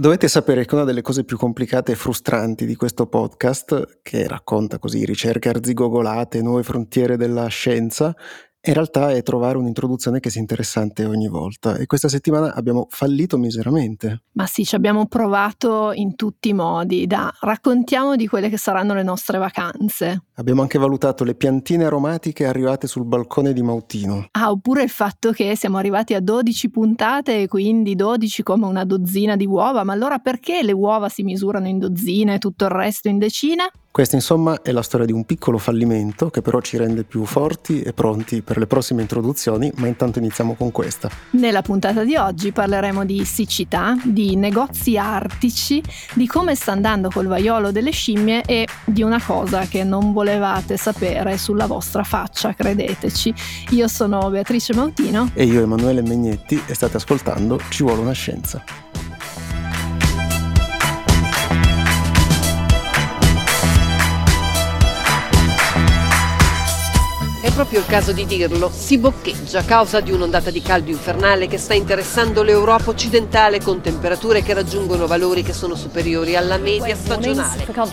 Dovete sapere che una delle cose più complicate e frustranti di questo podcast, che racconta così ricerche arzigogolate, nuove frontiere della scienza, in realtà è trovare un'introduzione che sia interessante ogni volta e questa settimana abbiamo fallito miseramente. Ma sì, ci abbiamo provato in tutti i modi. Da raccontiamo di quelle che saranno le nostre vacanze. Abbiamo anche valutato le piantine aromatiche arrivate sul balcone di Mautino. Ah, oppure il fatto che siamo arrivati a 12 puntate e quindi 12 come una dozzina di uova, ma allora perché le uova si misurano in dozzine e tutto il resto in decine? Questa insomma è la storia di un piccolo fallimento che però ci rende più forti e pronti per le prossime introduzioni, ma intanto iniziamo con questa. Nella puntata di oggi parleremo di siccità, di negozi artici, di come sta andando col vaiolo delle scimmie e di una cosa che non volevate sapere sulla vostra faccia, credeteci. Io sono Beatrice Mautino e io Emanuele Megnetti e state ascoltando Ci vuole una scienza. Proprio il caso di dirlo, si boccheggia a causa di un'ondata di caldo infernale che sta interessando l'Europa occidentale con temperature che raggiungono valori che sono superiori alla media stagionale. La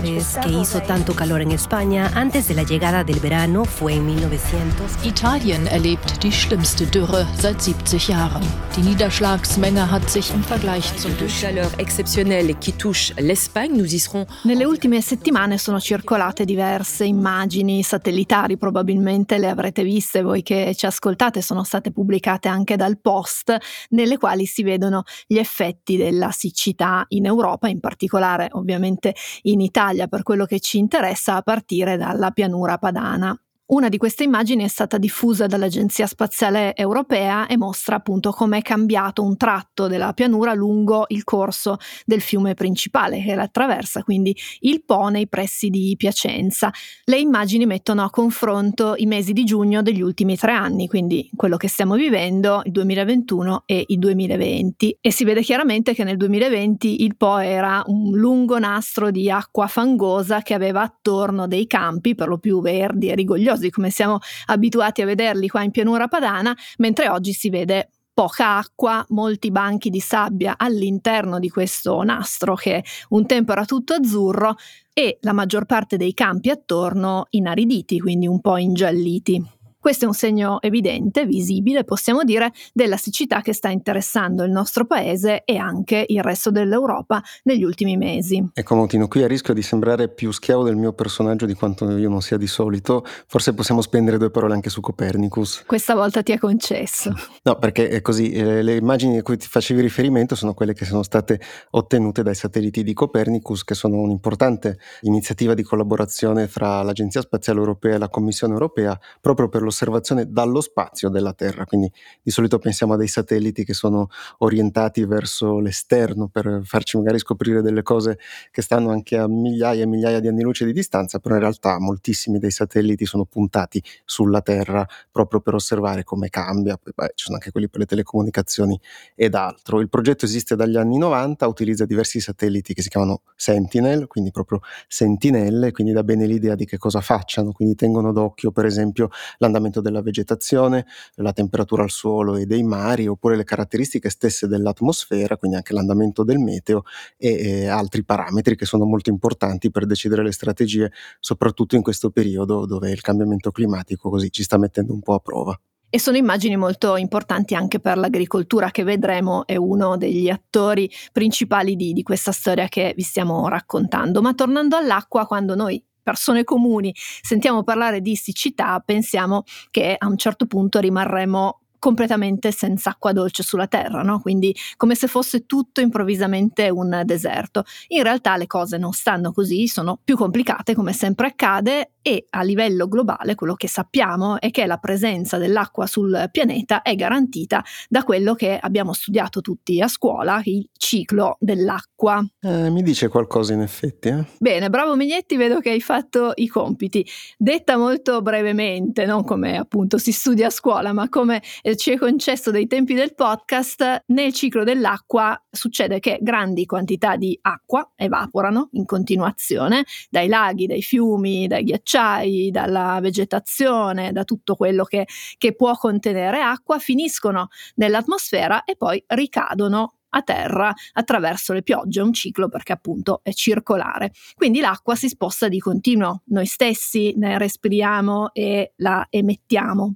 vez que hizo tanto calor en España antes de la llegada del verano fue en 1900. Italien erlebt die schlimmste Dürre seit 70 Jahren. Die Niederschlagsmenge hat sich im Vergleich zum Durchschnitt. chaleur exceptionnelle qui touche l'Espagne, nous y serons. Nelle ultime settimane sono circolate diverse immagini satellitari, probabilmente le avrete viste voi che ci ascoltate, sono state pubblicate anche dal Post, nelle quali si vedono gli effetti della siccità in Europa, in particolare ovviamente in Italia, per quello che ci interessa, a partire dalla pianura padana. Una di queste immagini è stata diffusa dall'Agenzia Spaziale Europea e mostra appunto come è cambiato un tratto della pianura lungo il corso del fiume principale che la attraversa, quindi il Po nei pressi di Piacenza. Le immagini mettono a confronto i mesi di giugno degli ultimi tre anni, quindi quello che stiamo vivendo, il 2021 e il 2020, e si vede chiaramente che nel 2020 il Po era un lungo nastro di acqua fangosa che aveva attorno dei campi, per lo più verdi e rigogliosi, meravigliosi come siamo abituati a vederli qua in pianura padana, mentre oggi si vede poca acqua, molti banchi di sabbia all'interno di questo nastro che un tempo era tutto azzurro e la maggior parte dei campi attorno inariditi, quindi un po' ingialliti. Questo è un segno evidente, visibile, possiamo dire, della siccità che sta interessando il nostro paese e anche il resto dell'Europa negli ultimi mesi. Ecco Montino, qui a rischio di sembrare più schiavo del mio personaggio di quanto io non sia di solito, forse possiamo spendere due parole anche su Copernicus. Questa volta ti è concesso. No, perché è così, eh, le immagini a cui ti facevi riferimento sono quelle che sono state ottenute dai satelliti di Copernicus, che sono un'importante iniziativa di collaborazione fra l'Agenzia Spaziale Europea e la Commissione Europea proprio per lo osservazione dallo spazio della Terra, quindi di solito pensiamo a dei satelliti che sono orientati verso l'esterno per farci magari scoprire delle cose che stanno anche a migliaia e migliaia di anni luce di distanza, però in realtà moltissimi dei satelliti sono puntati sulla Terra proprio per osservare come cambia, beh, ci sono anche quelli per le telecomunicazioni ed altro. Il progetto esiste dagli anni 90, utilizza diversi satelliti che si chiamano Sentinel, quindi proprio sentinelle, quindi dà bene l'idea di che cosa facciano, quindi tengono d'occhio per esempio l'andamento l'andamento della vegetazione, la temperatura al suolo e dei mari, oppure le caratteristiche stesse dell'atmosfera, quindi anche l'andamento del meteo e, e altri parametri che sono molto importanti per decidere le strategie, soprattutto in questo periodo dove il cambiamento climatico così ci sta mettendo un po' a prova. E sono immagini molto importanti anche per l'agricoltura che vedremo è uno degli attori principali di, di questa storia che vi stiamo raccontando. Ma tornando all'acqua, quando noi persone comuni sentiamo parlare di siccità, pensiamo che a un certo punto rimarremo completamente senza acqua dolce sulla terra, no? quindi come se fosse tutto improvvisamente un deserto. In realtà le cose non stanno così, sono più complicate come sempre accade e a livello globale quello che sappiamo è che la presenza dell'acqua sul pianeta è garantita da quello che abbiamo studiato tutti a scuola, il ciclo dell'acqua. Eh, mi dice qualcosa in effetti. Eh? Bene, bravo Mignetti, vedo che hai fatto i compiti. Detta molto brevemente, non come appunto si studia a scuola, ma come se ci è concesso dai tempi del podcast, nel ciclo dell'acqua succede che grandi quantità di acqua evaporano in continuazione dai laghi, dai fiumi, dai ghiacciai, dalla vegetazione, da tutto quello che, che può contenere acqua, finiscono nell'atmosfera e poi ricadono a terra attraverso le piogge, un ciclo perché appunto è circolare. Quindi l'acqua si sposta di continuo, noi stessi ne respiriamo e la emettiamo.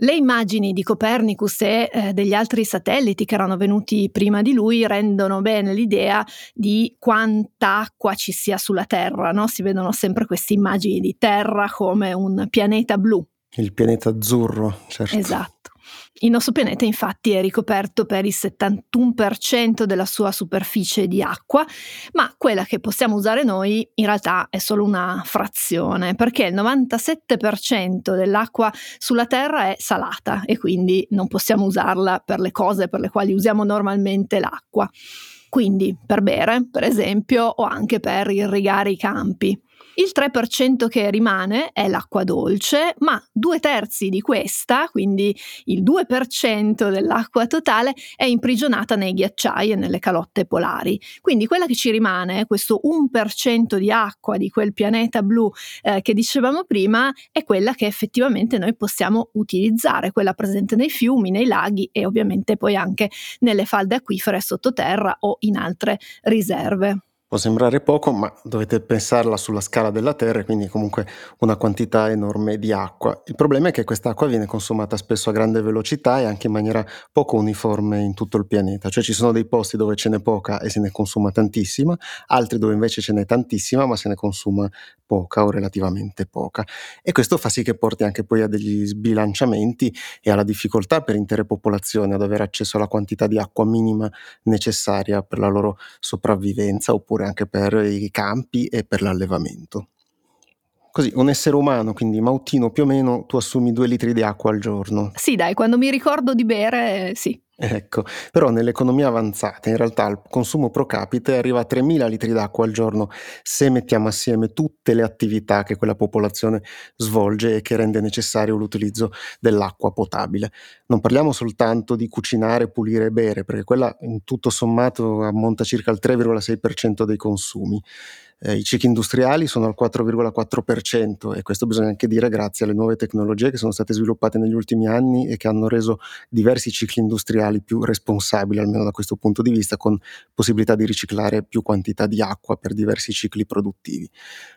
Le immagini di Copernicus e eh, degli altri satelliti che erano venuti prima di lui rendono bene l'idea di quanta acqua ci sia sulla Terra, no? si vedono sempre queste immagini di Terra come un pianeta blu. Il pianeta azzurro, certo. Esatto. Il nostro pianeta infatti è ricoperto per il 71% della sua superficie di acqua, ma quella che possiamo usare noi in realtà è solo una frazione, perché il 97% dell'acqua sulla Terra è salata e quindi non possiamo usarla per le cose per le quali usiamo normalmente l'acqua. Quindi per bere, per esempio, o anche per irrigare i campi. Il 3% che rimane è l'acqua dolce, ma due terzi di questa, quindi il 2% dell'acqua totale, è imprigionata nei ghiacciai e nelle calotte polari. Quindi quella che ci rimane, questo 1% di acqua di quel pianeta blu eh, che dicevamo prima, è quella che effettivamente noi possiamo utilizzare, quella presente nei fiumi, nei laghi e ovviamente poi anche nelle falde acquifere sottoterra o in altre riserve. Può sembrare poco, ma dovete pensarla sulla scala della Terra, quindi comunque una quantità enorme di acqua. Il problema è che quest'acqua viene consumata spesso a grande velocità e anche in maniera poco uniforme in tutto il pianeta, cioè ci sono dei posti dove ce n'è poca e se ne consuma tantissima, altri dove invece ce n'è tantissima ma se ne consuma poca o relativamente poca. E questo fa sì che porti anche poi a degli sbilanciamenti e alla difficoltà per intere popolazioni ad avere accesso alla quantità di acqua minima necessaria per la loro sopravvivenza oppure oppure anche per i campi e per l'allevamento. Così, un essere umano, quindi Mautino più o meno, tu assumi due litri di acqua al giorno. Sì, dai, quando mi ricordo di bere, sì. Ecco, però nell'economia avanzata in realtà il consumo pro capite arriva a 3.000 litri d'acqua al giorno se mettiamo assieme tutte le attività che quella popolazione svolge e che rende necessario l'utilizzo dell'acqua potabile. Non parliamo soltanto di cucinare, pulire e bere, perché quella in tutto sommato ammonta circa al 3,6% dei consumi eh, i cicli industriali sono al 4,4% e questo bisogna anche dire grazie alle nuove tecnologie che sono state sviluppate negli ultimi anni e che hanno reso diversi cicli industriali più responsabili, almeno da questo punto di vista, con possibilità di riciclare più quantità di acqua per diversi cicli produttivi.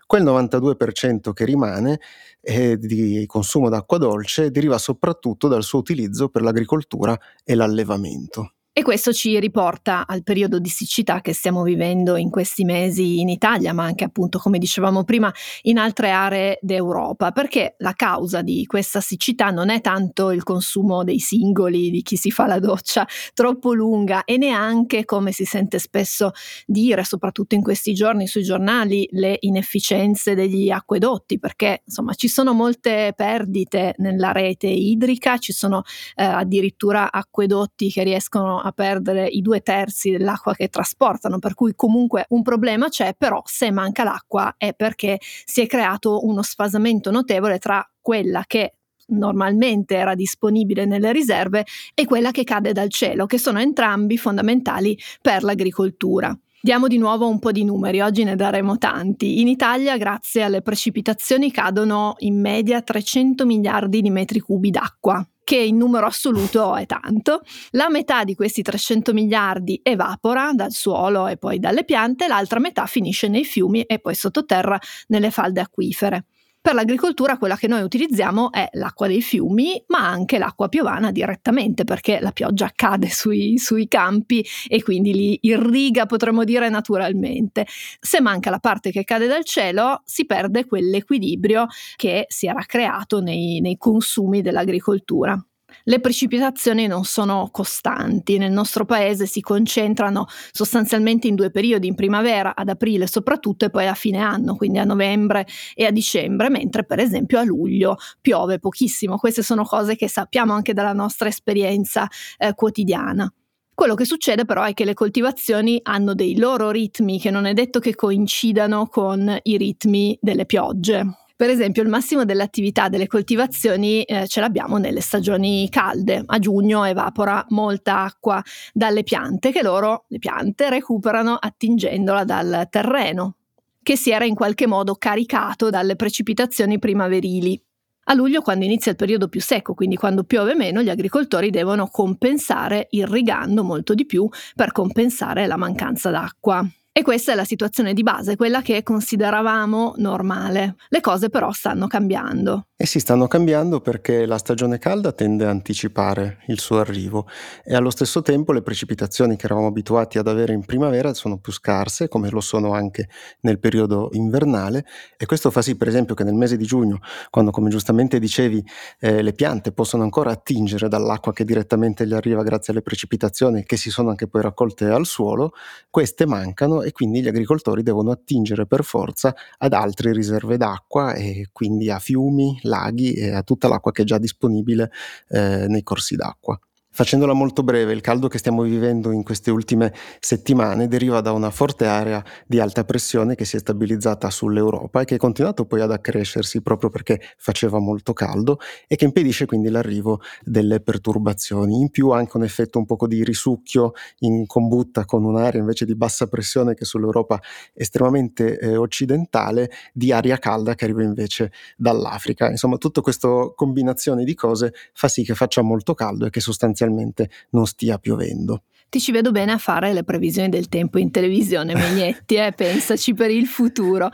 Quel 92% che rimane eh, di consumo d'acqua dolce deriva soprattutto dal suo utilizzo per l'agricoltura e l'allevamento. E questo ci riporta al periodo di siccità che stiamo vivendo in questi mesi in Italia, ma anche appunto, come dicevamo prima, in altre aree d'Europa, perché la causa di questa siccità non è tanto il consumo dei singoli, di chi si fa la doccia troppo lunga e neanche, come si sente spesso dire, soprattutto in questi giorni sui giornali, le inefficienze degli acquedotti, perché insomma ci sono molte perdite nella rete idrica, ci sono eh, addirittura acquedotti che riescono a perdere i due terzi dell'acqua che trasportano, per cui comunque un problema c'è, però se manca l'acqua è perché si è creato uno sfasamento notevole tra quella che normalmente era disponibile nelle riserve e quella che cade dal cielo, che sono entrambi fondamentali per l'agricoltura. Diamo di nuovo un po' di numeri, oggi ne daremo tanti. In Italia, grazie alle precipitazioni, cadono in media 300 miliardi di metri cubi d'acqua che in numero assoluto è tanto. La metà di questi 300 miliardi evapora dal suolo e poi dalle piante, l'altra metà finisce nei fiumi e poi sottoterra nelle falde acquifere. Per l'agricoltura quella che noi utilizziamo è l'acqua dei fiumi, ma anche l'acqua piovana direttamente, perché la pioggia cade sui, sui, campi e quindi li irriga, potremmo dire, naturalmente. Se manca la parte che cade dal cielo, si perde quell'equilibrio che si era creato nei, nei consumi dell'agricoltura. Le precipitazioni non sono costanti, nel nostro paese si concentrano sostanzialmente in due periodi, in primavera, ad aprile soprattutto e poi a fine anno, quindi a novembre e a dicembre, mentre per esempio a luglio piove pochissimo. Queste sono cose che sappiamo anche dalla nostra esperienza eh, quotidiana. Quello che succede però è che le coltivazioni hanno dei loro ritmi che non è detto che coincidano con i ritmi delle piogge. Per esempio, il massimo dell'attività delle coltivazioni eh, ce l'abbiamo nelle stagioni calde. A giugno evapora molta acqua dalle piante che loro, le piante, recuperano attingendola dal terreno, che si era in qualche modo caricato dalle precipitazioni primaverili. A luglio, quando inizia il periodo più secco, quindi quando piove meno, gli agricoltori devono compensare irrigando molto di più per compensare la mancanza d'acqua. E questa è la situazione di base, quella che consideravamo normale. Le cose però stanno cambiando. E si stanno cambiando perché la stagione calda tende a anticipare il suo arrivo e allo stesso tempo le precipitazioni che eravamo abituati ad avere in primavera sono più scarse, come lo sono anche nel periodo invernale e questo fa sì per esempio che nel mese di giugno, quando come giustamente dicevi eh, le piante possono ancora attingere dall'acqua che direttamente gli arriva grazie alle precipitazioni che si sono anche poi raccolte al suolo, queste mancano e quindi gli agricoltori devono attingere per forza ad altre riserve d'acqua e quindi a fiumi, laghi e a tutta l'acqua che è già disponibile eh, nei corsi d'acqua. Facendola molto breve, il caldo che stiamo vivendo in queste ultime settimane deriva da una forte area di alta pressione che si è stabilizzata sull'Europa e che è continuato poi ad accrescersi proprio perché faceva molto caldo e che impedisce quindi l'arrivo delle perturbazioni. In più anche un effetto un poco di risucchio in combutta con un'area invece di bassa pressione che sull'Europa è estremamente eh, occidentale di aria calda che arriva invece dall'Africa. Insomma, tutta questa combinazione di cose fa sì che faccia molto caldo e che sostanzialmente sostanzialmente non stia piovendo. Ti ci vedo bene a fare le previsioni del tempo in televisione, Megnetti, eh? pensaci per il futuro.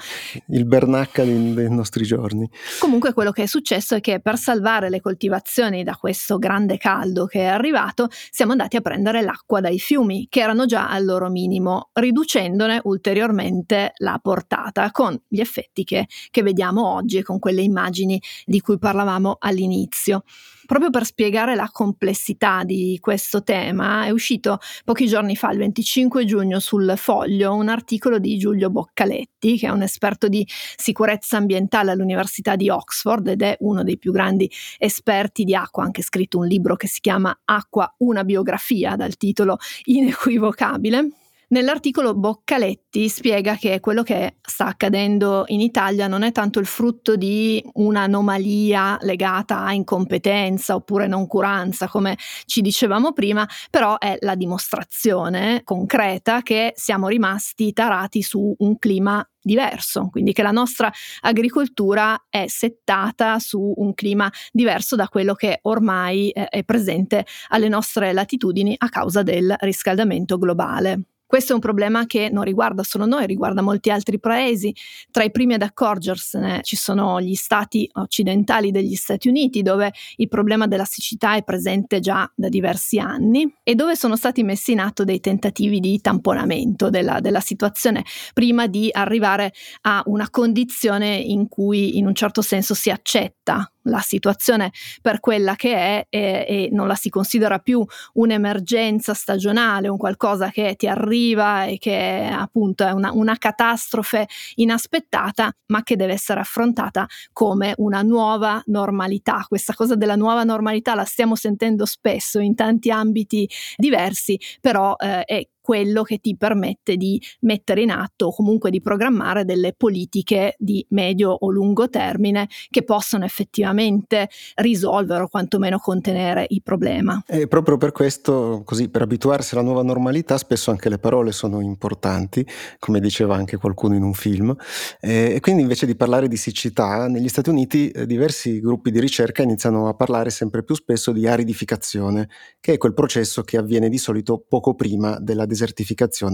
Il Bernacca dei, dei nostri giorni. Comunque quello che è successo è che per salvare le coltivazioni da questo grande caldo che è arrivato, siamo andati a prendere l'acqua dai fiumi, che erano già al loro minimo, riducendone ulteriormente la portata, con gli effetti che, che vediamo oggi e con quelle immagini di cui parlavamo all'inizio. Proprio per spiegare la complessità di questo tema è uscito pochi giorni fa, il 25 giugno, sul foglio un articolo di Giulio Boccaletti, che è un esperto di sicurezza ambientale all'Università di Oxford ed è uno dei più grandi esperti di acqua, ha anche scritto un libro che si chiama Acqua, una biografia, dal titolo inequivocabile. Nell'articolo Boccaletti spiega che quello che sta accadendo in Italia non è tanto il frutto di un'anomalia legata a incompetenza oppure noncuranza, come ci dicevamo prima, però è la dimostrazione concreta che siamo rimasti tarati su un clima diverso, quindi che la nostra agricoltura è settata su un clima diverso da quello che ormai è presente alle nostre latitudini a causa del riscaldamento globale. Questo è un problema che non riguarda solo noi, riguarda molti altri paesi. Tra i primi ad accorgersene ci sono gli stati occidentali degli Stati Uniti, dove il problema della siccità è presente già da diversi anni e dove sono stati messi in atto dei tentativi di tamponamento della, della situazione prima di arrivare a una condizione in cui in un certo senso si accetta la situazione per quella che è e, e, non la si considera più un'emergenza stagionale, un qualcosa che ti arriva e che appunto è una, una catastrofe inaspettata, ma che deve essere affrontata come una nuova normalità. Questa cosa della nuova normalità la stiamo sentendo spesso in tanti ambiti diversi, però eh, è quello che ti permette di mettere in atto o comunque di programmare delle politiche di medio o lungo termine che possono effettivamente risolvere o quantomeno contenere il problema. E proprio per questo, così per abituarsi alla nuova normalità, spesso anche le parole sono importanti, come diceva anche qualcuno in un film. E quindi invece di parlare di siccità, negli Stati Uniti eh, diversi gruppi di ricerca iniziano a parlare sempre più spesso di aridificazione, che è quel processo che avviene di solito poco prima della desertificazione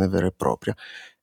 vera e propria.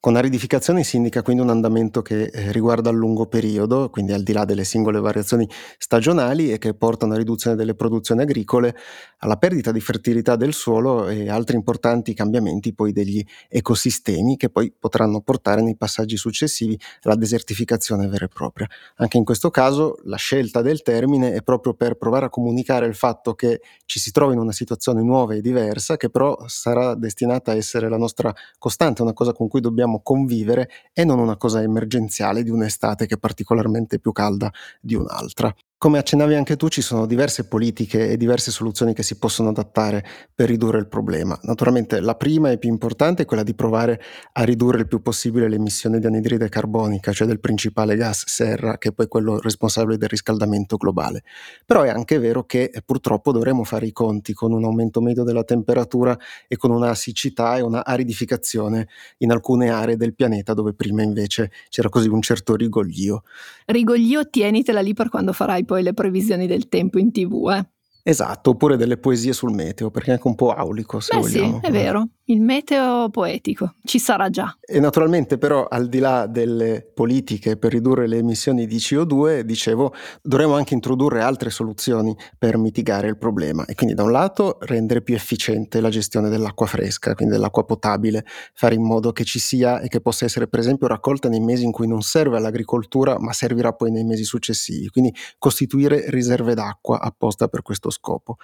Con aridificazione si indica quindi un andamento che eh, riguarda il lungo periodo, quindi al di là delle singole variazioni stagionali e che porta a una riduzione delle produzioni agricole, alla perdita di fertilità del suolo e altri importanti cambiamenti poi degli ecosistemi che poi potranno portare nei passaggi successivi alla desertificazione vera e propria. Anche in questo caso la scelta del termine è proprio per provare a comunicare il fatto che ci si trova in una situazione nuova e diversa che però sarà destinata a essere la nostra costante, una cosa con cui dobbiamo dobbiamo convivere e non una cosa emergenziale di un'estate che è particolarmente più calda di un'altra. Come accennavi anche tu, ci sono diverse politiche e diverse soluzioni che si possono adattare per ridurre il problema. Naturalmente la prima e più importante è quella di provare a ridurre il più possibile le emissioni di anidride carbonica, cioè del principale gas serra, che è poi quello responsabile del riscaldamento globale. Però è anche vero che eh, purtroppo dovremo fare i conti con un aumento medio della temperatura e con una siccità e una aridificazione in alcune aree del pianeta dove prima invece c'era così un certo rigoglio. Rigoglio, tienitela lì per quando farai poi le previsioni del tempo in tv, eh. Esatto, oppure delle poesie sul meteo, perché è anche un po' aulico, se Beh vogliamo. sì, è vero. Il meteo poetico ci sarà già. E naturalmente però al di là delle politiche per ridurre le emissioni di CO2, dicevo, dovremmo anche introdurre altre soluzioni per mitigare il problema e quindi da un lato rendere più efficiente la gestione dell'acqua fresca, quindi dell'acqua potabile, fare in modo che ci sia e che possa essere per esempio raccolta nei mesi in cui non serve all'agricoltura ma servirà poi nei mesi successivi, quindi costituire riserve d'acqua apposta per questo scopo.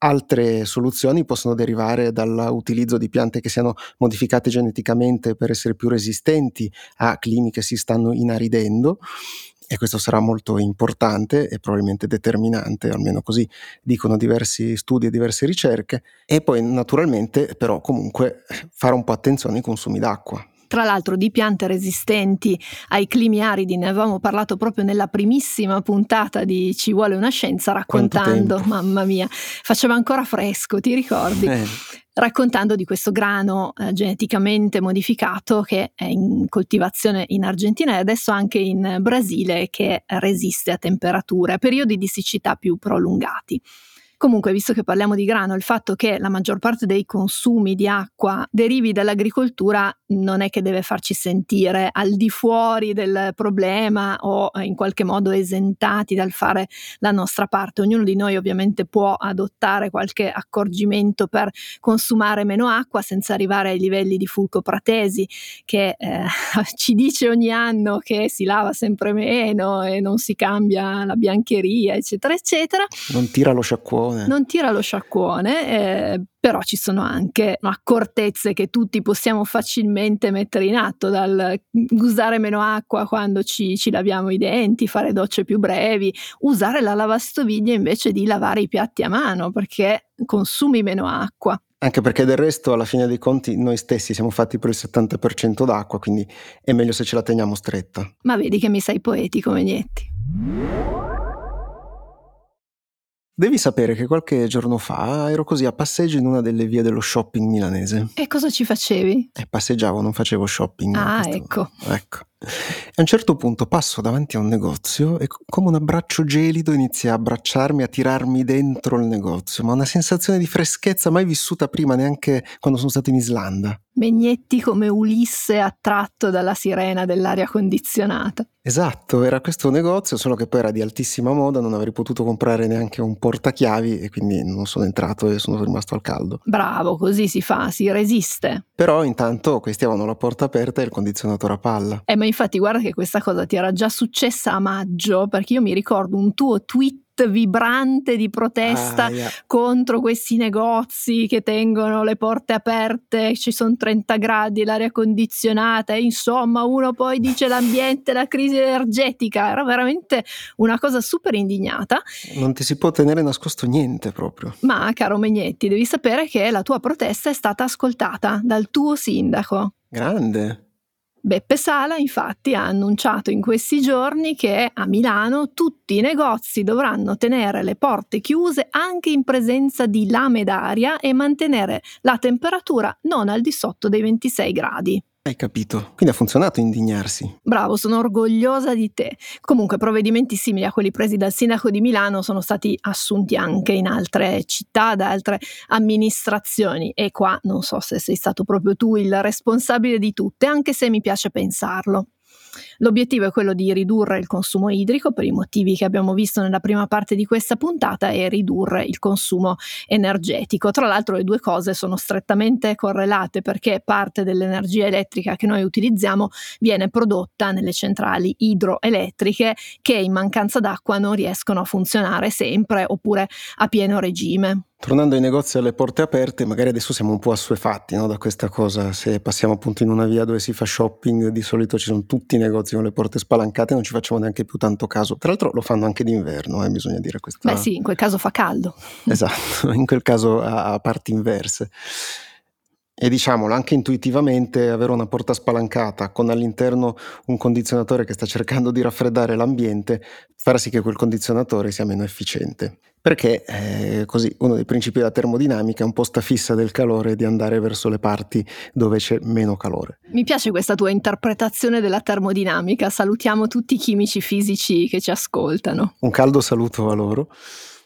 Altre soluzioni possono derivare dall'utilizzo di piante che siano modificate geneticamente per essere più resistenti a climi che si stanno inaridendo e questo sarà molto importante e probabilmente determinante, almeno così dicono diversi studi e diverse ricerche, e poi naturalmente però comunque fare un po' attenzione ai consumi d'acqua. Tra l'altro di piante resistenti ai climi aridi ne avevamo parlato proprio nella primissima puntata di Ci vuole una scienza raccontando, mamma mia, faceva ancora fresco, ti ricordi? Eh. Raccontando di questo grano eh, geneticamente modificato che è in coltivazione in Argentina e adesso anche in Brasile che resiste a temperature, a periodi di siccità più prolungati. Comunque, visto che parliamo di grano, il fatto che la maggior parte dei consumi di acqua derivi dall'agricoltura non è che deve farci sentire al di fuori del problema o in qualche modo esentati dal fare la nostra parte. Ognuno di noi ovviamente può adottare qualche accorgimento per consumare meno acqua senza arrivare ai livelli di Fulco Pratesi che eh, ci dice ogni anno che si lava sempre meno e non si cambia la biancheria, eccetera, eccetera. Non tira lo sciacquone. Non tira lo sciacquone, eh, però ci sono anche accortezze che tutti possiamo facilmente mettere in atto, dal usare meno acqua quando ci, ci laviamo i denti, fare docce più brevi, usare la lavastoviglie invece di lavare i piatti a mano perché consumi meno acqua. Anche perché del resto, alla fine dei conti, noi stessi siamo fatti per il 70% d'acqua, quindi è meglio se ce la teniamo stretta. Ma vedi che mi sei poetico, Megnetti. Devi sapere che qualche giorno fa ero così a passeggio in una delle vie dello shopping milanese. E cosa ci facevi? E passeggiavo, non facevo shopping. Ah, Questo- ecco. Ecco. A un certo punto passo davanti a un negozio e co- come un abbraccio gelido inizia a abbracciarmi, a tirarmi dentro il negozio, ma una sensazione di freschezza mai vissuta prima, neanche quando sono stato in Islanda. Megnetti come Ulisse attratto dalla sirena dell'aria condizionata. Esatto, era questo negozio, solo che poi era di altissima moda, non avrei potuto comprare neanche un portachiavi e quindi non sono entrato e sono rimasto al caldo. Bravo, così si fa, si resiste. Però intanto questi avevano la porta aperta e il condizionatore a palla. Eh, ma infatti guarda che questa cosa ti era già successa a maggio, perché io mi ricordo un tuo tweet vibrante di protesta Aia. contro questi negozi che tengono le porte aperte, ci sono 30 gradi, l'aria condizionata, e insomma uno poi dice l'ambiente, la crisi energetica, era veramente una cosa super indignata, Non ti si può tenere nascosto niente proprio. ma caro Megnetti devi sapere che la tua protesta è stata ascoltata dal tuo sindaco. Grande. Beppe Sala infatti ha annunciato in questi giorni che a Milano tutti i negozi dovranno tenere le porte chiuse anche in presenza di lame d'aria e mantenere la temperatura non al di sotto dei 26 gradi. Hai capito? Quindi ha funzionato indignarsi. Bravo, sono orgogliosa di te. Comunque provvedimenti simili a quelli presi dal sindaco di Milano sono stati assunti anche in altre città, da altre amministrazioni e qua non so se sei stato proprio tu il responsabile di tutte, anche se mi piace pensarlo. L'obiettivo è quello di ridurre il consumo idrico per i motivi che abbiamo visto nella prima parte di questa puntata e ridurre il consumo energetico. Tra l'altro le due cose sono strettamente correlate perché parte dell'energia elettrica che noi utilizziamo viene prodotta nelle centrali idroelettriche che in mancanza d'acqua non riescono a funzionare sempre oppure a pieno regime. Tornando ai negozi alle porte aperte, magari adesso siamo un po' assuefatti no, da questa cosa. Se passiamo appunto in una via dove si fa shopping, di solito ci sono tutti i negozi con le porte spalancate non ci facciamo neanche più tanto caso. Tra l'altro lo fanno anche d'inverno, eh, bisogna dire questo. Beh sì, in quel caso fa caldo. Esatto, in quel caso a, a parti inverse. E diciamolo, anche intuitivamente avere una porta spalancata con all'interno un condizionatore che sta cercando di raffreddare l'ambiente farà sì che quel condizionatore sia meno efficiente. Perché eh, così uno dei principi della termodinamica è un po' sta fissa del calore di andare verso le parti dove c'è meno calore. Mi piace questa tua interpretazione della termodinamica. Salutiamo tutti i chimici fisici che ci ascoltano. Un caldo saluto a loro.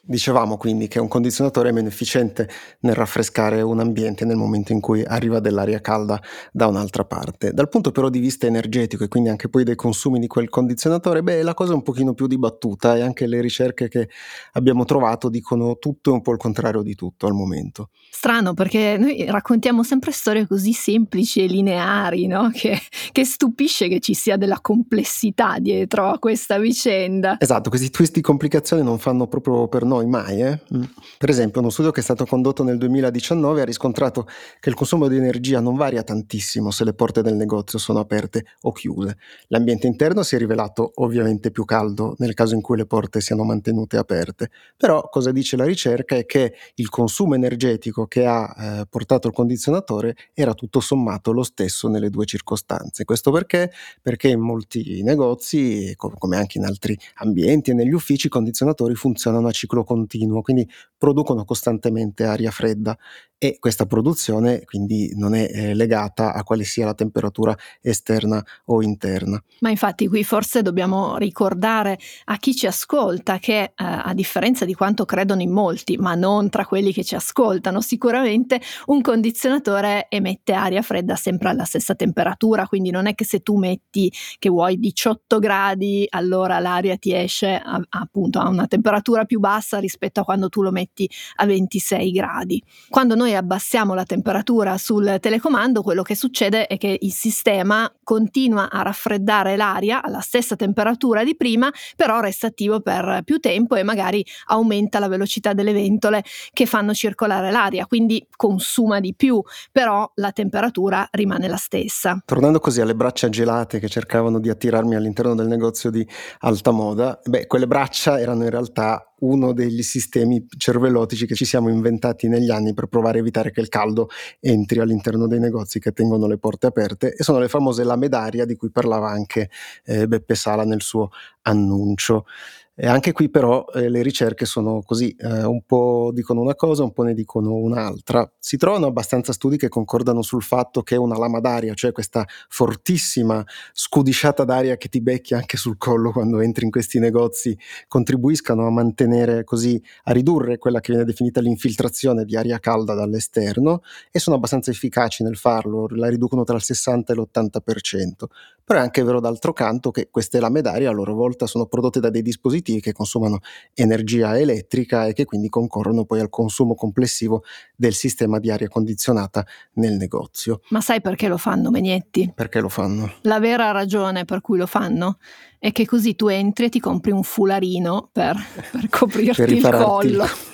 Dicevamo quindi che un condizionatore è meno efficiente nel raffrescare un ambiente nel momento in cui arriva dell'aria calda da un'altra parte. Dal punto però di vista energetico e quindi anche poi dei consumi di quel condizionatore, beh, la cosa è un pochino più dibattuta e anche le ricerche che abbiamo trovato dicono tutto e un po' il contrario di tutto al momento. Strano perché noi raccontiamo sempre storie così semplici e lineari, no? che, che stupisce che ci sia della complessità dietro a questa vicenda. Esatto, questi twist di complicazione non fanno proprio per noi noi mai. Eh? Mm. Per esempio, uno studio che è stato condotto nel 2019 ha riscontrato che il consumo di energia non varia tantissimo se le porte del negozio sono aperte o chiuse. L'ambiente interno si è rivelato ovviamente più caldo nel caso in cui le porte siano mantenute aperte, però cosa dice la ricerca è che il consumo energetico che ha eh, portato il condizionatore era tutto sommato lo stesso nelle due circostanze. Questo perché? Perché in molti negozi, come anche in altri ambienti e negli uffici, i condizionatori funzionano a ciclo ロコン的枠に producono costantemente aria fredda e questa produzione quindi non è eh, legata a quale sia la temperatura esterna o interna. Ma infatti qui forse dobbiamo ricordare a chi ci ascolta che eh, a differenza di quanto credono in molti, ma non tra quelli che ci ascoltano, sicuramente un condizionatore emette aria fredda sempre alla stessa temperatura, quindi non è che se tu metti che vuoi 18 gradi, allora l'aria ti esce a, appunto a una temperatura più bassa rispetto a quando tu lo metti a 26 gradi. Quando noi abbassiamo la temperatura sul telecomando, quello che succede è che il sistema continua a raffreddare l'aria alla stessa temperatura di prima, però resta attivo per più tempo e magari aumenta la velocità delle ventole che fanno circolare l'aria, quindi consuma di più, però la temperatura rimane la stessa. Tornando così alle braccia gelate che cercavano di attirarmi all'interno del negozio di alta moda, beh, quelle braccia erano in realtà uno degli sistemi cervellotici che ci siamo inventati negli anni per provare a evitare che il caldo entri all'interno dei negozi che tengono le porte aperte e sono le famose lamedaria di cui parlava anche eh, Beppe Sala nel suo annuncio. E anche qui però eh, le ricerche sono così, eh, un po' dicono una cosa, un po' ne dicono un'altra. Si trovano abbastanza studi che concordano sul fatto che una lama d'aria, cioè questa fortissima scudisciata d'aria che ti becchi anche sul collo quando entri in questi negozi, contribuiscano a mantenere così, a ridurre quella che viene definita l'infiltrazione di aria calda dall'esterno e sono abbastanza efficaci nel farlo, la riducono tra il 60 e l'80%. Però è anche vero d'altro canto che queste lame d'aria a loro volta sono prodotte da dei dispositivi che consumano energia elettrica e che quindi concorrono poi al consumo complessivo del sistema di aria condizionata nel negozio. Ma sai perché lo fanno, Megnetti? Perché lo fanno? La vera ragione per cui lo fanno è che così tu entri e ti compri un fularino per, per coprirti per il collo.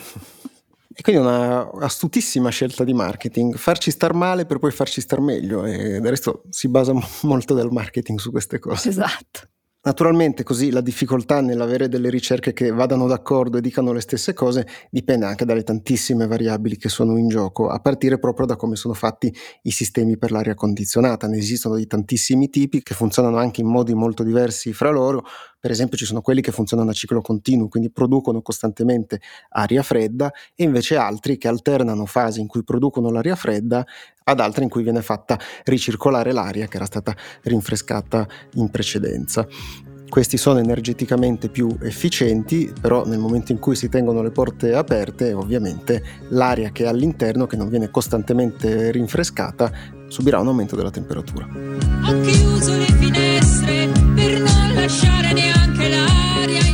E quindi una astutissima scelta di marketing, farci star male per poi farci star meglio e del resto si basa molto del marketing su queste cose. Esatto. Naturalmente così la difficoltà nell'avere delle ricerche che vadano d'accordo e dicano le stesse cose dipende anche dalle tantissime variabili che sono in gioco, a partire proprio da come sono fatti i sistemi per l'aria condizionata. Ne esistono di tantissimi tipi che funzionano anche in modi molto diversi fra loro, per esempio ci sono quelli che funzionano a ciclo continuo, quindi producono costantemente aria fredda e invece altri che alternano fasi in cui producono l'aria fredda ad altre in cui viene fatta ricircolare l'aria che era stata rinfrescata in precedenza. Questi sono energeticamente più efficienti, però nel momento in cui si tengono le porte aperte, ovviamente l'aria che è all'interno, che non viene costantemente rinfrescata, subirà un aumento della temperatura. Ho chiuso le finestre per non lasciare neanche l'aria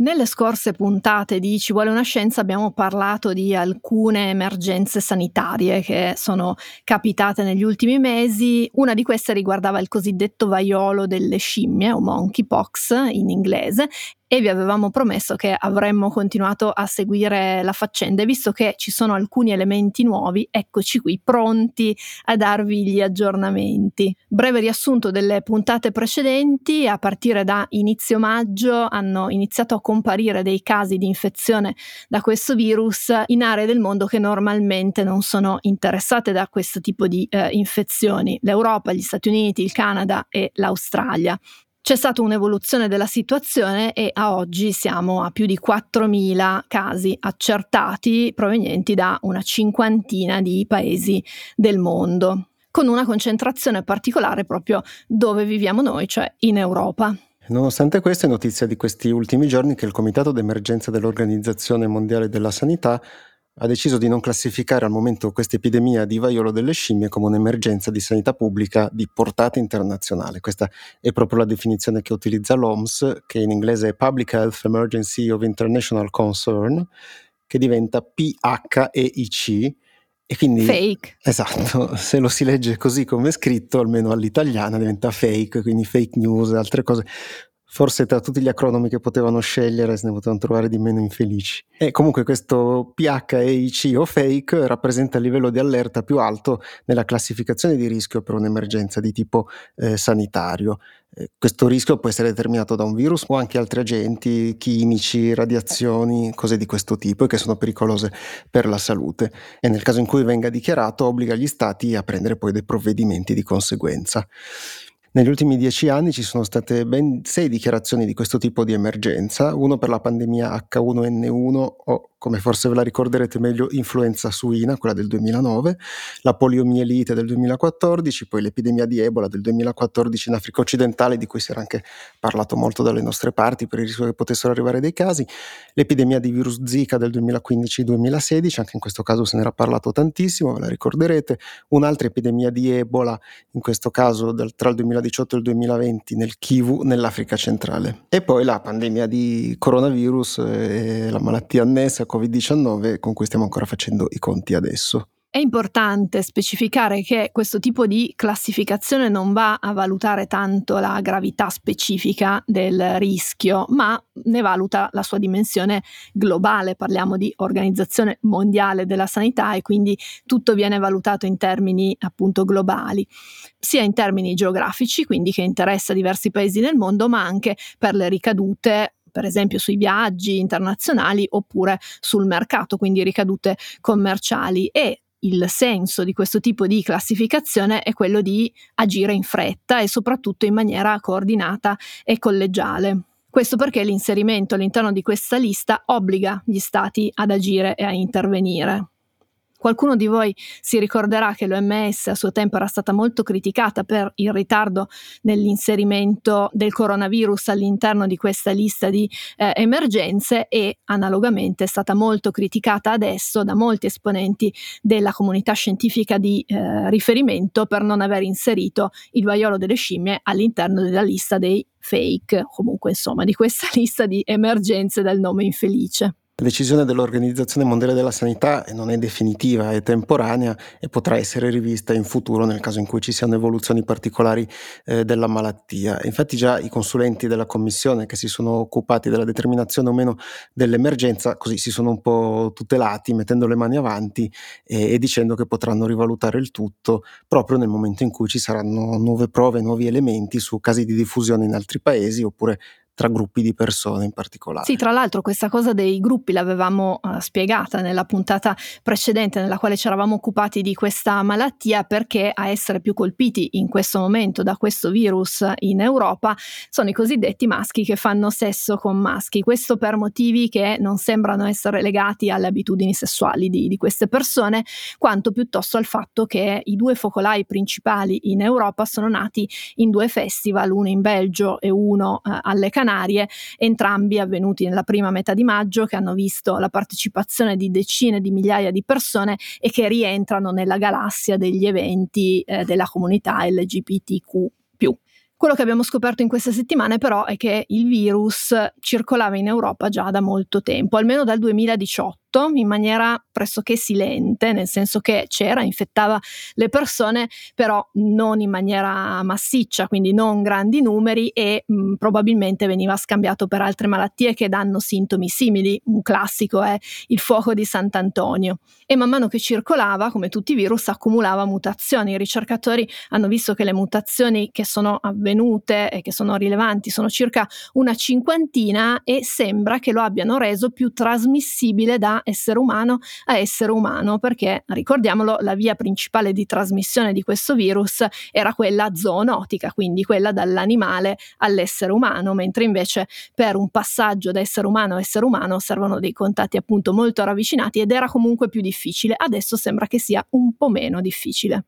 Nelle scorse puntate di Ci vuole una scienza abbiamo parlato di alcune emergenze sanitarie che sono capitate negli ultimi mesi. Una di queste riguardava il cosiddetto vaiolo delle scimmie o monkeypox in inglese e vi avevamo promesso che avremmo continuato a seguire la faccenda e visto che ci sono alcuni elementi nuovi, eccoci qui pronti a darvi gli aggiornamenti. Breve riassunto delle puntate precedenti, a partire da inizio maggio hanno iniziato a comparire dei casi di infezione da questo virus in aree del mondo che normalmente non sono interessate da questo tipo di eh, infezioni, l'Europa, gli Stati Uniti, il Canada e l'Australia. C'è stata un'evoluzione della situazione e a oggi siamo a più di 4.000 casi accertati provenienti da una cinquantina di paesi del mondo, con una concentrazione particolare proprio dove viviamo noi, cioè in Europa. Nonostante questo, è notizia di questi ultimi giorni che il Comitato d'emergenza dell'Organizzazione Mondiale della Sanità ha deciso di non classificare al momento questa epidemia di vaiolo delle scimmie come un'emergenza di sanità pubblica di portata internazionale. Questa è proprio la definizione che utilizza l'OMS, che in inglese è Public Health Emergency of International Concern, che diventa PHEIC. E quindi, fake. Esatto, se lo si legge così come è scritto, almeno all'italiana diventa fake, quindi fake news, altre cose forse tra tutti gli acronomi che potevano scegliere se ne potevano trovare di meno infelici. E comunque questo PHEIC o fake rappresenta il livello di allerta più alto nella classificazione di rischio per un'emergenza di tipo eh, sanitario. Eh, questo rischio può essere determinato da un virus o anche altri agenti chimici, radiazioni, cose di questo tipo e che sono pericolose per la salute. E nel caso in cui venga dichiarato obbliga gli stati a prendere poi dei provvedimenti di conseguenza. Negli ultimi dieci anni ci sono state ben sei dichiarazioni di questo tipo di emergenza, uno per la pandemia H1N1 o come forse ve la ricorderete meglio, influenza suina, quella del 2009, la poliomielite del 2014, poi l'epidemia di Ebola del 2014 in Africa occidentale, di cui si era anche parlato molto dalle nostre parti per il rischio che potessero arrivare dei casi, l'epidemia di virus Zika del 2015-2016, anche in questo caso se ne era parlato tantissimo, ve la ricorderete, un'altra epidemia di Ebola, in questo caso del, tra il 2018 e il 2020 nel Kivu, nell'Africa centrale. E poi la pandemia di coronavirus e la malattia annessa Covid-19 con cui stiamo ancora facendo i conti adesso. È importante specificare che questo tipo di classificazione non va a valutare tanto la gravità specifica del rischio, ma ne valuta la sua dimensione globale. Parliamo di Organizzazione Mondiale della Sanità e quindi tutto viene valutato in termini appunto globali, sia in termini geografici, quindi che interessa diversi paesi nel mondo, ma anche per le ricadute per esempio sui viaggi internazionali oppure sul mercato, quindi ricadute commerciali e il senso di questo tipo di classificazione è quello di agire in fretta e soprattutto in maniera coordinata e collegiale. Questo perché l'inserimento all'interno di questa lista obbliga gli Stati ad agire e a intervenire. Qualcuno di voi si ricorderà che l'OMS a suo tempo era stata molto criticata per il ritardo nell'inserimento del coronavirus all'interno di questa lista di eh, emergenze e analogamente è stata molto criticata adesso da molti esponenti della comunità scientifica di eh, riferimento per non aver inserito il vaiolo delle scimmie all'interno della lista dei fake, comunque insomma di questa lista di emergenze dal nome infelice. La decisione dell'Organizzazione Mondiale della Sanità non è definitiva, è temporanea e potrà essere rivista in futuro nel caso in cui ci siano evoluzioni particolari eh, della malattia. Infatti già i consulenti della Commissione che si sono occupati della determinazione o meno dell'emergenza così si sono un po' tutelati mettendo le mani avanti e, e dicendo che potranno rivalutare il tutto proprio nel momento in cui ci saranno nuove prove, nuovi elementi su casi di diffusione in altri paesi oppure tra gruppi di persone in particolare. Sì, tra l'altro questa cosa dei gruppi l'avevamo uh, spiegata nella puntata precedente nella quale ci eravamo occupati di questa malattia perché a essere più colpiti in questo momento da questo virus in Europa sono i cosiddetti maschi che fanno sesso con maschi, questo per motivi che non sembrano essere legati alle abitudini sessuali di, di queste persone, quanto piuttosto al fatto che i due focolai principali in Europa sono nati in due festival, uno in Belgio e uno uh, alle Canarie Canarie, entrambi avvenuti nella prima metà di maggio, che hanno visto la partecipazione di decine di migliaia di persone e che rientrano nella galassia degli eventi eh, della comunità LGBTQ. Quello che abbiamo scoperto in queste settimane però è che il virus circolava in Europa già da molto tempo, almeno dal 2018 ridotto in maniera pressoché silente, nel senso che c'era, infettava le persone, però non in maniera massiccia, quindi non grandi numeri e mh, probabilmente veniva scambiato per altre malattie che danno sintomi simili. Un classico è il fuoco di Sant'Antonio. E man mano che circolava, come tutti i virus, accumulava mutazioni. I ricercatori hanno visto che le mutazioni che sono avvenute e che sono rilevanti sono circa una cinquantina e sembra che lo abbiano reso più trasmissibile da essere umano a essere umano, perché ricordiamolo, la via principale di trasmissione di questo virus era quella zoonotica, quindi quella dall'animale all'essere umano, mentre invece per un passaggio da essere umano a essere umano servono dei contatti appunto molto ravvicinati ed era comunque più difficile. Adesso sembra che sia un po' meno difficile.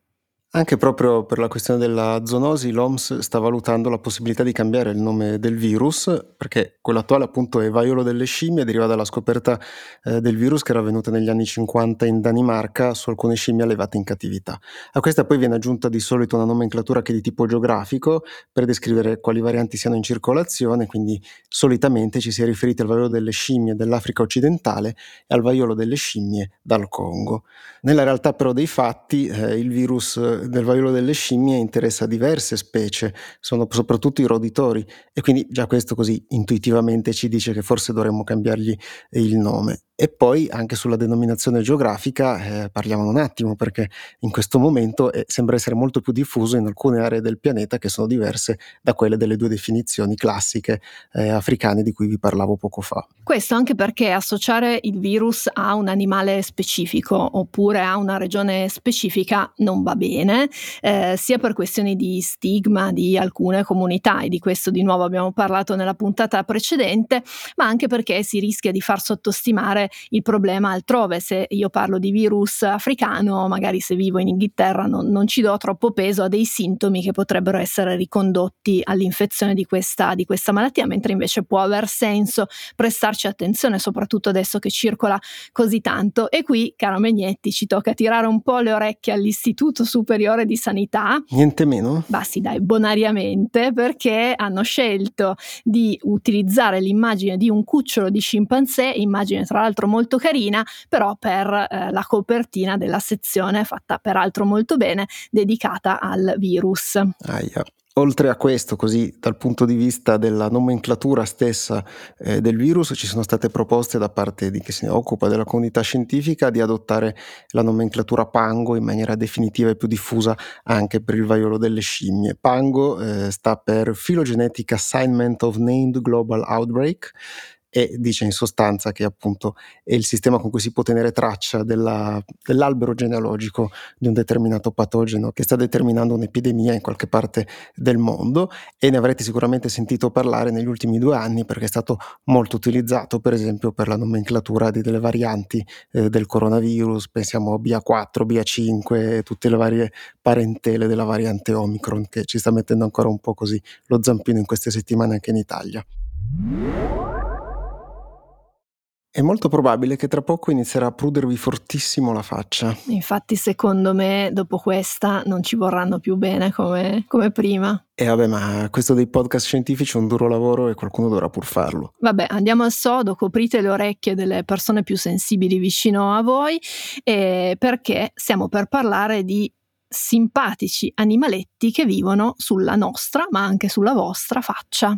Anche proprio per la questione della zoonosi, l'OMS sta valutando la possibilità di cambiare il nome del virus, perché quello attuale appunto è vaiolo delle scimmie, deriva dalla scoperta eh, del virus che era avvenuta negli anni 50 in Danimarca su alcune scimmie allevate in cattività. A questa poi viene aggiunta di solito una nomenclatura che è di tipo geografico per descrivere quali varianti siano in circolazione, quindi solitamente ci si è riferiti al vaiolo delle scimmie dell'Africa occidentale e al vaiolo delle scimmie dal Congo. Nella realtà però dei fatti eh, il virus del vaiolo delle scimmie interessa diverse specie, sono soprattutto i roditori e quindi già questo così intuitivamente ci dice che forse dovremmo cambiargli il nome. E poi anche sulla denominazione geografica eh, parliamo un attimo perché in questo momento eh, sembra essere molto più diffuso in alcune aree del pianeta che sono diverse da quelle delle due definizioni classiche eh, africane di cui vi parlavo poco fa. Questo anche perché associare il virus a un animale specifico oppure a una regione specifica non va bene, eh, sia per questioni di stigma di alcune comunità e di questo di nuovo abbiamo parlato nella puntata precedente, ma anche perché si rischia di far sottostimare il problema altrove. Se io parlo di virus africano, magari se vivo in Inghilterra non, non ci do troppo peso a dei sintomi che potrebbero essere ricondotti all'infezione di questa, di questa malattia, mentre invece può aver senso prestarci attenzione, soprattutto adesso che circola così tanto. E qui, caro Megnetti, ci tocca tirare un po' le orecchie all'Istituto Superiore di Sanità. Niente meno? Bah sì, dai, bonariamente, perché hanno scelto di utilizzare l'immagine di un cucciolo di scimpanzé, immagine tra l'altro molto carina, però per eh, la copertina della sezione fatta peraltro molto bene, dedicata al virus. Aia. Oltre a questo, così dal punto di vista della nomenclatura stessa eh, del virus, ci sono state proposte da parte di chi se ne occupa della comunità scientifica di adottare la nomenclatura Pango in maniera definitiva e più diffusa anche per il vaiolo delle scimmie. Pango eh, sta per Phylogenetic Assignment of Named Global Outbreak e dice in sostanza che appunto è il sistema con cui si può tenere traccia della, dell'albero genealogico di un determinato patogeno che sta determinando un'epidemia in qualche parte del mondo e ne avrete sicuramente sentito parlare negli ultimi due anni perché è stato molto utilizzato per esempio per la nomenclatura di delle varianti eh, del coronavirus, pensiamo a BA4, BA5 tutte le varie parentele della variante Omicron che ci sta mettendo ancora un po' così lo zampino in queste settimane anche in Italia. È molto probabile che tra poco inizierà a prudervi fortissimo la faccia. Infatti, secondo me, dopo questa non ci vorranno più bene come, come prima. E vabbè, ma questo dei podcast scientifici è un duro lavoro e qualcuno dovrà pur farlo. Vabbè, andiamo al sodo, coprite le orecchie delle persone più sensibili vicino a voi, eh, perché stiamo per parlare di simpatici animaletti che vivono sulla nostra, ma anche sulla vostra faccia.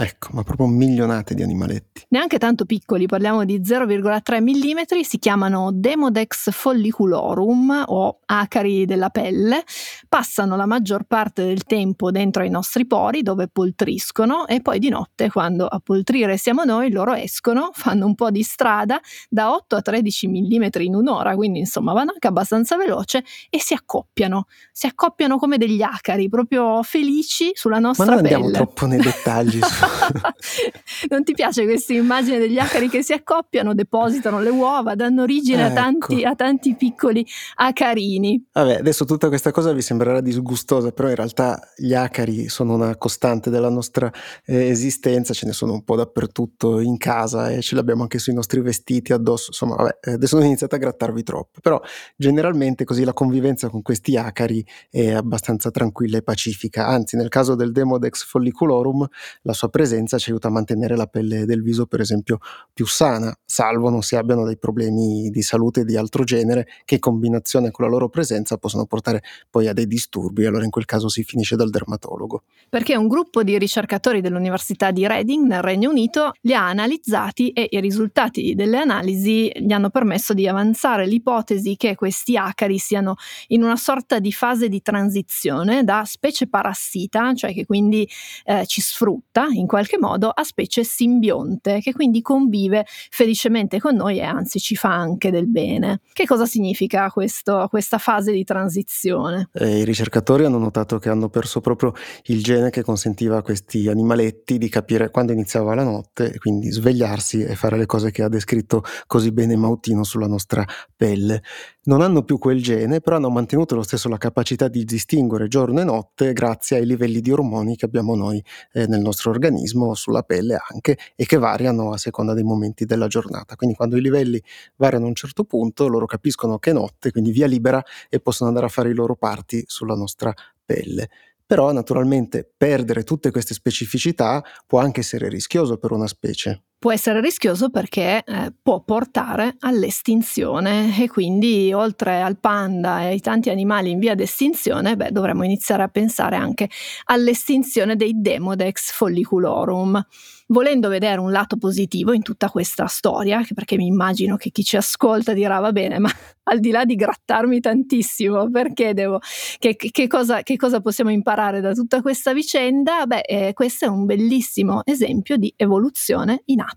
Ecco, ma proprio milionate di animaletti. Neanche tanto piccoli, parliamo di 0,3 mm, si chiamano Demodex folliculorum o acari della pelle, passano la maggior parte del tempo dentro ai nostri pori dove poltriscono e poi di notte quando a poltrire siamo noi loro escono, fanno un po' di strada da 8 a 13 mm in un'ora, quindi insomma vanno anche abbastanza veloce e si accoppiano, si accoppiano come degli acari, proprio felici sulla nostra pelle. Ma non andiamo troppo nei dettagli. non ti piace questa immagine degli acari che si accoppiano, depositano le uova, danno origine ecco. a, tanti, a, tanti, piccoli acarini. Vabbè, adesso tutta questa cosa vi sembrerà disgustosa, però in realtà gli acari sono una costante della nostra eh, esistenza, ce ne sono un po' dappertutto in casa e ce li abbiamo anche sui nostri vestiti addosso. Insomma, vabbè, adesso non iniziate a grattarvi troppo, però generalmente così la convivenza con questi acari è abbastanza tranquilla e pacifica. Anzi, nel caso del Demodex folliculorum, la sua sua presenza ci aiuta a mantenere la pelle del viso, per esempio, più sana, salvo non si abbiano dei problemi di salute di altro genere che in combinazione con la loro presenza possono portare poi a dei disturbi, allora in quel caso si finisce dal dermatologo. Perché un gruppo di ricercatori dell'Università di Reading nel Regno Unito li ha analizzati e i risultati delle analisi gli hanno permesso di avanzare l'ipotesi che questi acari siano in una sorta di fase di transizione da specie parassita, cioè che quindi eh, ci sfrutta in qualche modo, a specie simbionte, che quindi convive felicemente con noi e anzi ci fa anche del bene. Che cosa significa questo, questa fase di transizione? Eh, I ricercatori hanno notato che hanno perso proprio il gene che consentiva a questi animaletti di capire quando iniziava la notte e quindi svegliarsi e fare le cose che ha descritto così bene Mautino sulla nostra pelle. Non hanno più quel gene, però hanno mantenuto lo stesso la capacità di distinguere giorno e notte grazie ai livelli di ormoni che abbiamo noi eh, nel nostro organismo, sulla pelle anche, e che variano a seconda dei momenti della giornata. Quindi quando i livelli variano a un certo punto, loro capiscono che è notte, quindi via libera e possono andare a fare i loro parti sulla nostra pelle. Però naturalmente perdere tutte queste specificità può anche essere rischioso per una specie può essere rischioso perché eh, può portare all'estinzione e quindi oltre al panda e ai tanti animali in via d'estinzione, beh, dovremmo iniziare a pensare anche all'estinzione dei Demodex folliculorum. Volendo vedere un lato positivo in tutta questa storia, perché mi immagino che chi ci ascolta dirà va bene, ma al di là di grattarmi tantissimo, perché devo, che, che, cosa, che cosa, possiamo imparare da tutta questa vicenda? Beh, eh, questo è un bellissimo esempio di evoluzione in atto.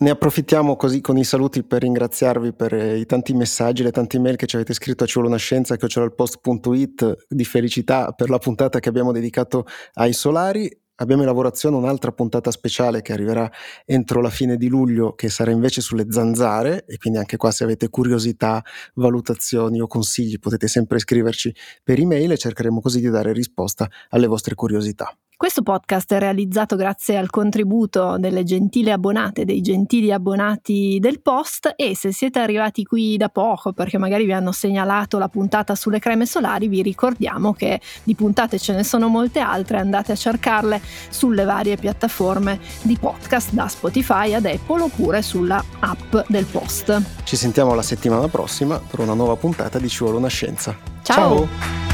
Ne approfittiamo così con i saluti per ringraziarvi per eh, i tanti messaggi, le tante email che ci avete scritto a ci vuole una scienza, che c'era il post.it di felicità per la puntata che abbiamo dedicato ai solari. Abbiamo in lavorazione un'altra puntata speciale che arriverà entro la fine di luglio, che sarà invece sulle zanzare, e quindi anche qua se avete curiosità, valutazioni o consigli potete sempre scriverci per email e cercheremo così di dare risposta alle vostre curiosità. Questo podcast è realizzato grazie al contributo delle gentili abbonate, dei gentili abbonati del post e se siete arrivati qui da poco perché magari vi hanno segnalato la puntata sulle creme solari, vi ricordiamo che di puntate ce ne sono molte altre, andate a cercarle sulle varie piattaforme di podcast da Spotify ad Apple oppure sulla app del post. Ci sentiamo la settimana prossima per una nuova puntata di Ci vuole una scienza. Ciao! Ciao.